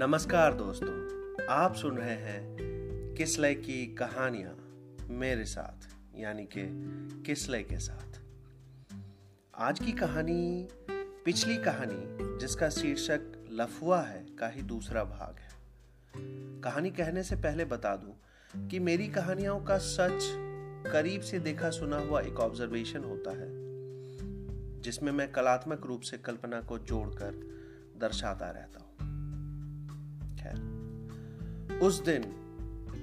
नमस्कार दोस्तों, आप सुन रहे हैं किसलय की कहानियाँ मेरे साथ, यानी कि किसलय के साथ। आज की कहानी, पिछली कहानी, जिसका शीर्षक लफुआ है, का ही दूसरा भाग है। कहानी कहने से पहले बता दूँ कि मेरी कहानियों का सच, करीब से देखा सुना हुआ एक ऑब्जर्वेशन होता है, जिसमें मैं कलात्मक रूप से कल्पना को जोड़कर दर्शाता रहता हूँ। खैर उस दिन,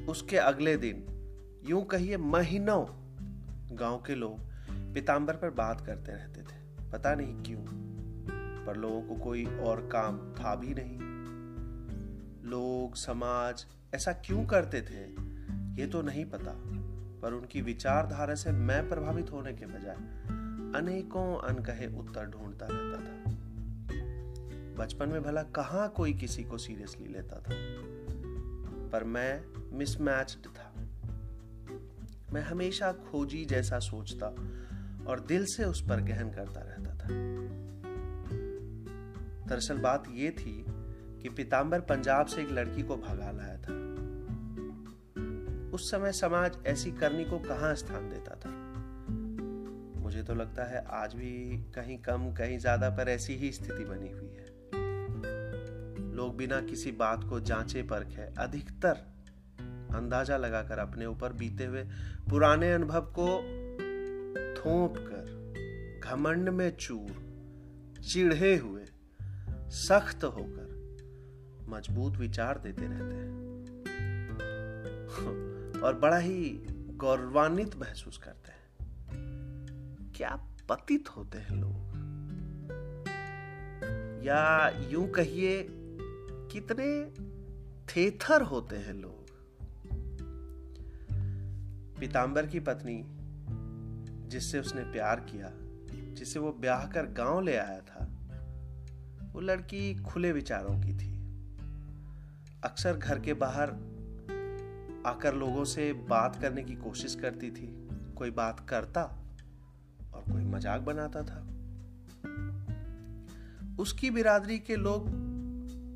उसके अगले दिन, यूँ कहिए महीनों गाँव के लोग पिताम्बर पर बात करते रहते थे। पता नहीं क्यों, पर लोगों को कोई और काम था भी नहीं। लोग, समाज ऐसा क्यों करते थे, ये तो नहीं पता, पर उनकी विचारधारा से मैं प्रभावित होने के बजाय अनेकों अनकहे उत्तर ढूंढता रहता था। बचपन में भला कहाँ कोई किसी को सीरियसली लेता था? पर मैं मिसमैच्ड था। मैं हमेशा खोजी जैसा सोचता और दिल से उस पर गहन करता रहता था। दरअसल बात यह थी कि पिताम्बर पंजाब से एक लड़की को भगा लाया था। उस समय समाज ऐसी करनी को कहाँ स्थान देता था? मुझे तो लगता है आज भी कहीं कम, कहीं ज़्यादा पर ऐसी ही स्थिति बनी हुई है। लोग बिना किसी बात को जांचे परखे अधिकतर अंदाज़ा लगाकर अपने ऊपर बीते हुए पुराने अनुभव को थोप कर घमंड में चूर, चिढ़े हुए, सख्त होकर मज़बूत विचार देते रहते हैं। और बड़ा ही गौरवान्वित महसूस करते हैं। क्या पतित होते हैं लोग? या यूँ कहिए कितने थेथर होते हैं लोग। पीताम्बर की पत्नी, जिससे उसने प्यार किया जिसे वो ब्याह कर गाँव ले आया था, वो लड़की खुले विचारों की थी। अक्सर घर के बाहर आकर लोगों से बात करने की कोशिश करती थी। कोई बात करता और कोई मज़ाक बनाता था। उसकी बिरादरी के लोग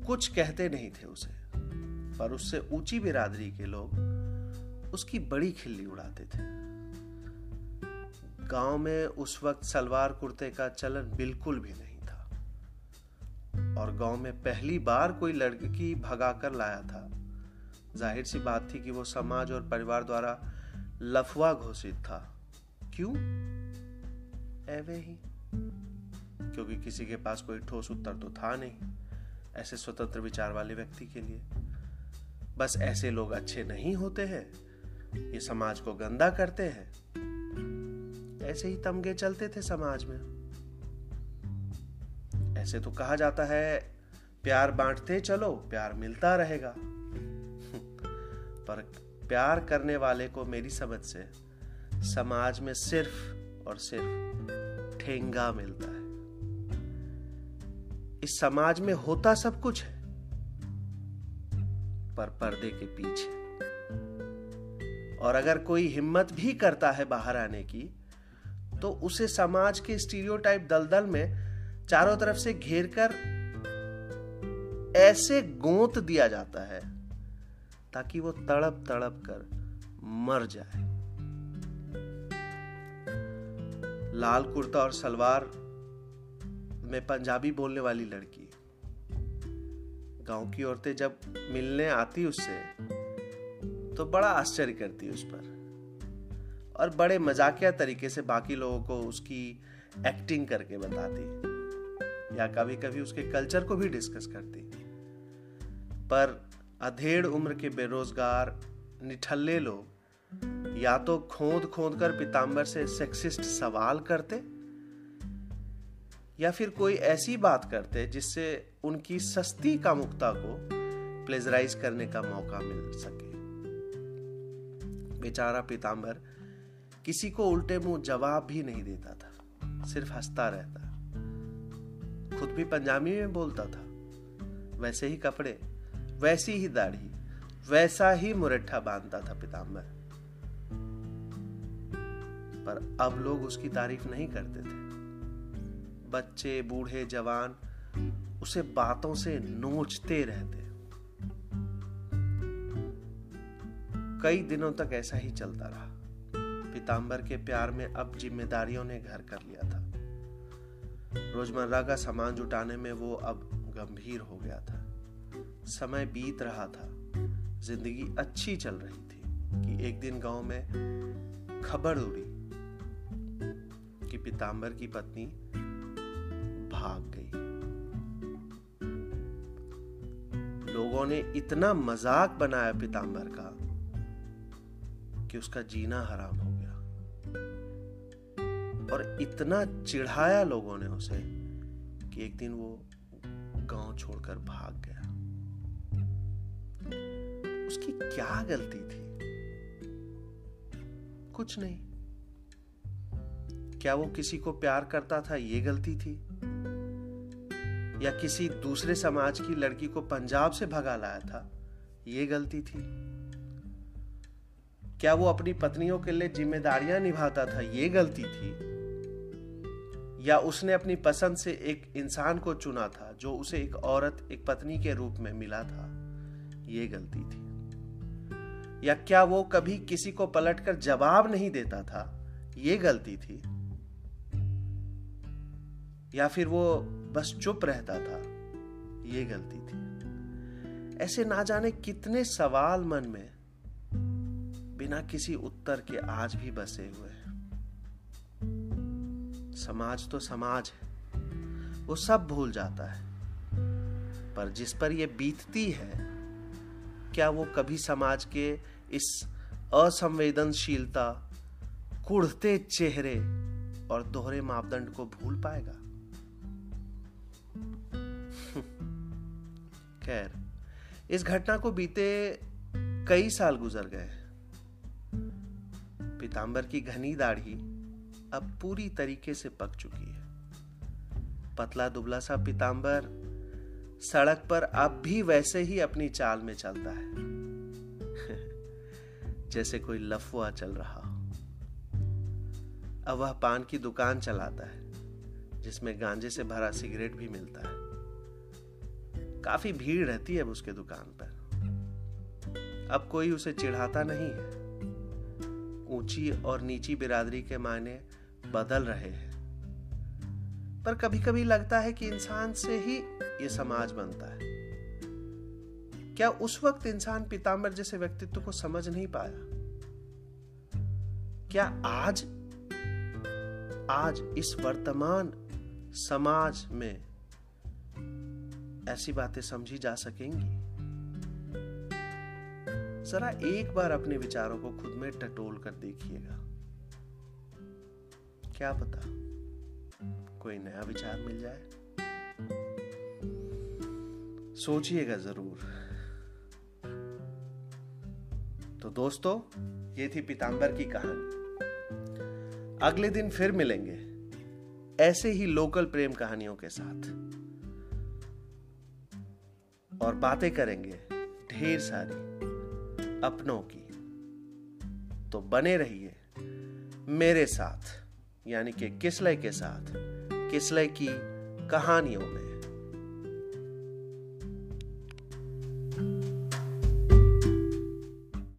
कुछ कहते नहीं थे उसे, पर उससे ऊँची बिरादरी के लोग उसकी बड़ी खिल्ली उड़ाते थे। गाँव में उस वक्त सलवार कुर्ते का चलन बिल्कुल भी नहीं था, और गाँव में पहली बार कोई लड़की भगाकर लाया था। ज़ाहिर सी बात थी कि वो समाज और परिवार द्वारा लफवा घोषित था। क्यों? एवे ही, क्योंकि किसी के पास कोई ठोस उत्तर तो था नहीं। ऐसे स्वतंत्र विचार वाले व्यक्ति के लिए। बस ऐसे लोग अच्छे नहीं होते हैं। ये समाज को गंदा करते हैं। ऐसे ही तमगे चलते थे समाज में। ऐसे तो कहा जाता है, प्यार बांटते चलो, प्यार मिलता रहेगा। पर प्यार करने वाले को मेरी समझ से समाज में सिर्फ़ और सिर्फ़ ठेंगा मिलता है। इस समाज में होता सब कुछ है, पर पर्दे के पीछे। और अगर कोई हिम्मत भी करता है बाहर आने की तो उसे समाज के स्टीरियोटाइप दलदल में चारों तरफ़ से घेर कर ऐसे गोंत दिया जाता है, ताकि वो तड़प तड़प कर मर जाए। लाल कुर्ता और सलवार में पंजाबी बोलने वाली लड़की गाँव की औरतें जब मिलने आती उससे तो बड़ा आश्चर्य करती उस पर। और बड़े मजाकिया तरीके से बाकी लोगों को उसकी एक्टिंग करके बताती या कभी कभी उसके कल्चर को भी डिस्कस करती पर अधेड़ उम्र के बेरोजगार, निठल्ले लोग या तो खोद खोद कर पिताम्बर से सेक्सिस्ट सवाल करते या फिर कोई ऐसी बात करते जिससे उनकी सस्ती कामुकता को प्लेजराइज करने का मौका मिल सके। बेचारा पीताम्बर किसी को उल्टे मुँह जवाब भी नहीं देता था, सिर्फ़ हंसता रहता। खुद भी पंजाबी में बोलता था, वैसे ही कपड़े, वैसी ही दाढ़ी, वैसा ही मुरठा बांधता था पीताम्बर पर अब लोग उसकी तारीफ़ नहीं करते थे। बच्चे, बूढ़े, जवान, उसे बातों से नोचते रहते कई दिनों तक ऐसा ही चलता रहा। पीताम्बर के प्यार में अब जिम्मेदारियों ने घर कर लिया था। रोज़मर्रा का सामान जुटाने में वो अब गंभीर हो गया था। समय बीत रहा था। ज़िंदगी अच्छी चल रही थी कि एक दिन गाँव में खबर उड़ी कि पीताम्बर की पत्नी भाग गई। लोगों ने इतना मज़ाक बनाया पीताम्बर का कि उसका जीना हराम हो गया। और इतना चिढ़ाया लोगों ने उसे कि एक दिन वो गाँव छोड़कर भाग गया। उसकी क्या गलती थी? कुछ नहीं। क्या वो किसी को प्यार करता था? ये गलती थी। या किसी दूसरे समाज की लड़की को पंजाब से भगा लाया था? ये गलती थी। क्या वो अपनी पत्नियों के लिए जिम्मेदारियाँ निभाता था? ये गलती थी। या उसने अपनी पसंद से एक इंसान को चुना था, जो उसे एक औरत, एक पत्नी के रूप में मिला था? ये गलती थी। या क्या वो कभी किसी को पलटकर जवाब नहीं देता था? ये गलती थी। या फिर वो बस चुप रहता था? ये गलती थी। ऐसे ना जाने कितने सवाल मन में बिना किसी उत्तर के आज भी बसे हुए हैं। समाज तो समाज है। वो सब भूल जाता है। पर जिस पर ये बीतती है, क्या वो कभी समाज के इस असंवेदनशीलता, कुढ़ते चेहरे और दोहरे मापदंड को भूल पाएगा? खैर, इस घटना को बीते कई साल गुजर गए पीताम्बर की घनी दाढ़ी अब पूरी तरीके से पक चुकी है। पतला दुबला सा पीताम्बर सड़क पर अब भी वैसे ही अपनी चाल में चलता है। जैसे कोई लफुआ चल रहा हो। अब वह पान की दुकान चलाता है, जिसमें गांजे से भरा सिगरेट भी मिलता है। काफ़ी भीड़ रहती है उसके दुकान पर। अब कोई उसे चिढ़ाता नहीं है। ऊँची और नीची बिरादरी के मायने बदल रहे हैं। पर कभी कभी लगता है कि इंसान से ही ये समाज बनता है। क्या उस वक्त इंसान पीताम्बर जैसे व्यक्तित्व को समझ नहीं पाया? क्या आज आज इस वर्तमान समाज में ऐसी बातें समझी जा सकेंगी। जरा एक बार अपने विचारों को खुद में टटोल कर देखिएगा। क्या पता कोई नया विचार मिल जाए। सोचिएगा ज़रूर। तो दोस्तों, ये थी पीताम्बर की कहानी। अगले दिन फिर मिलेंगे ऐसे ही लोकल प्रेम कहानियों के साथ। और बातें करेंगे ढेर सारी अपनों की। तो बने रहिए मेरे साथ, यानी कि किसलय के साथ, किसलय की कहानियों में।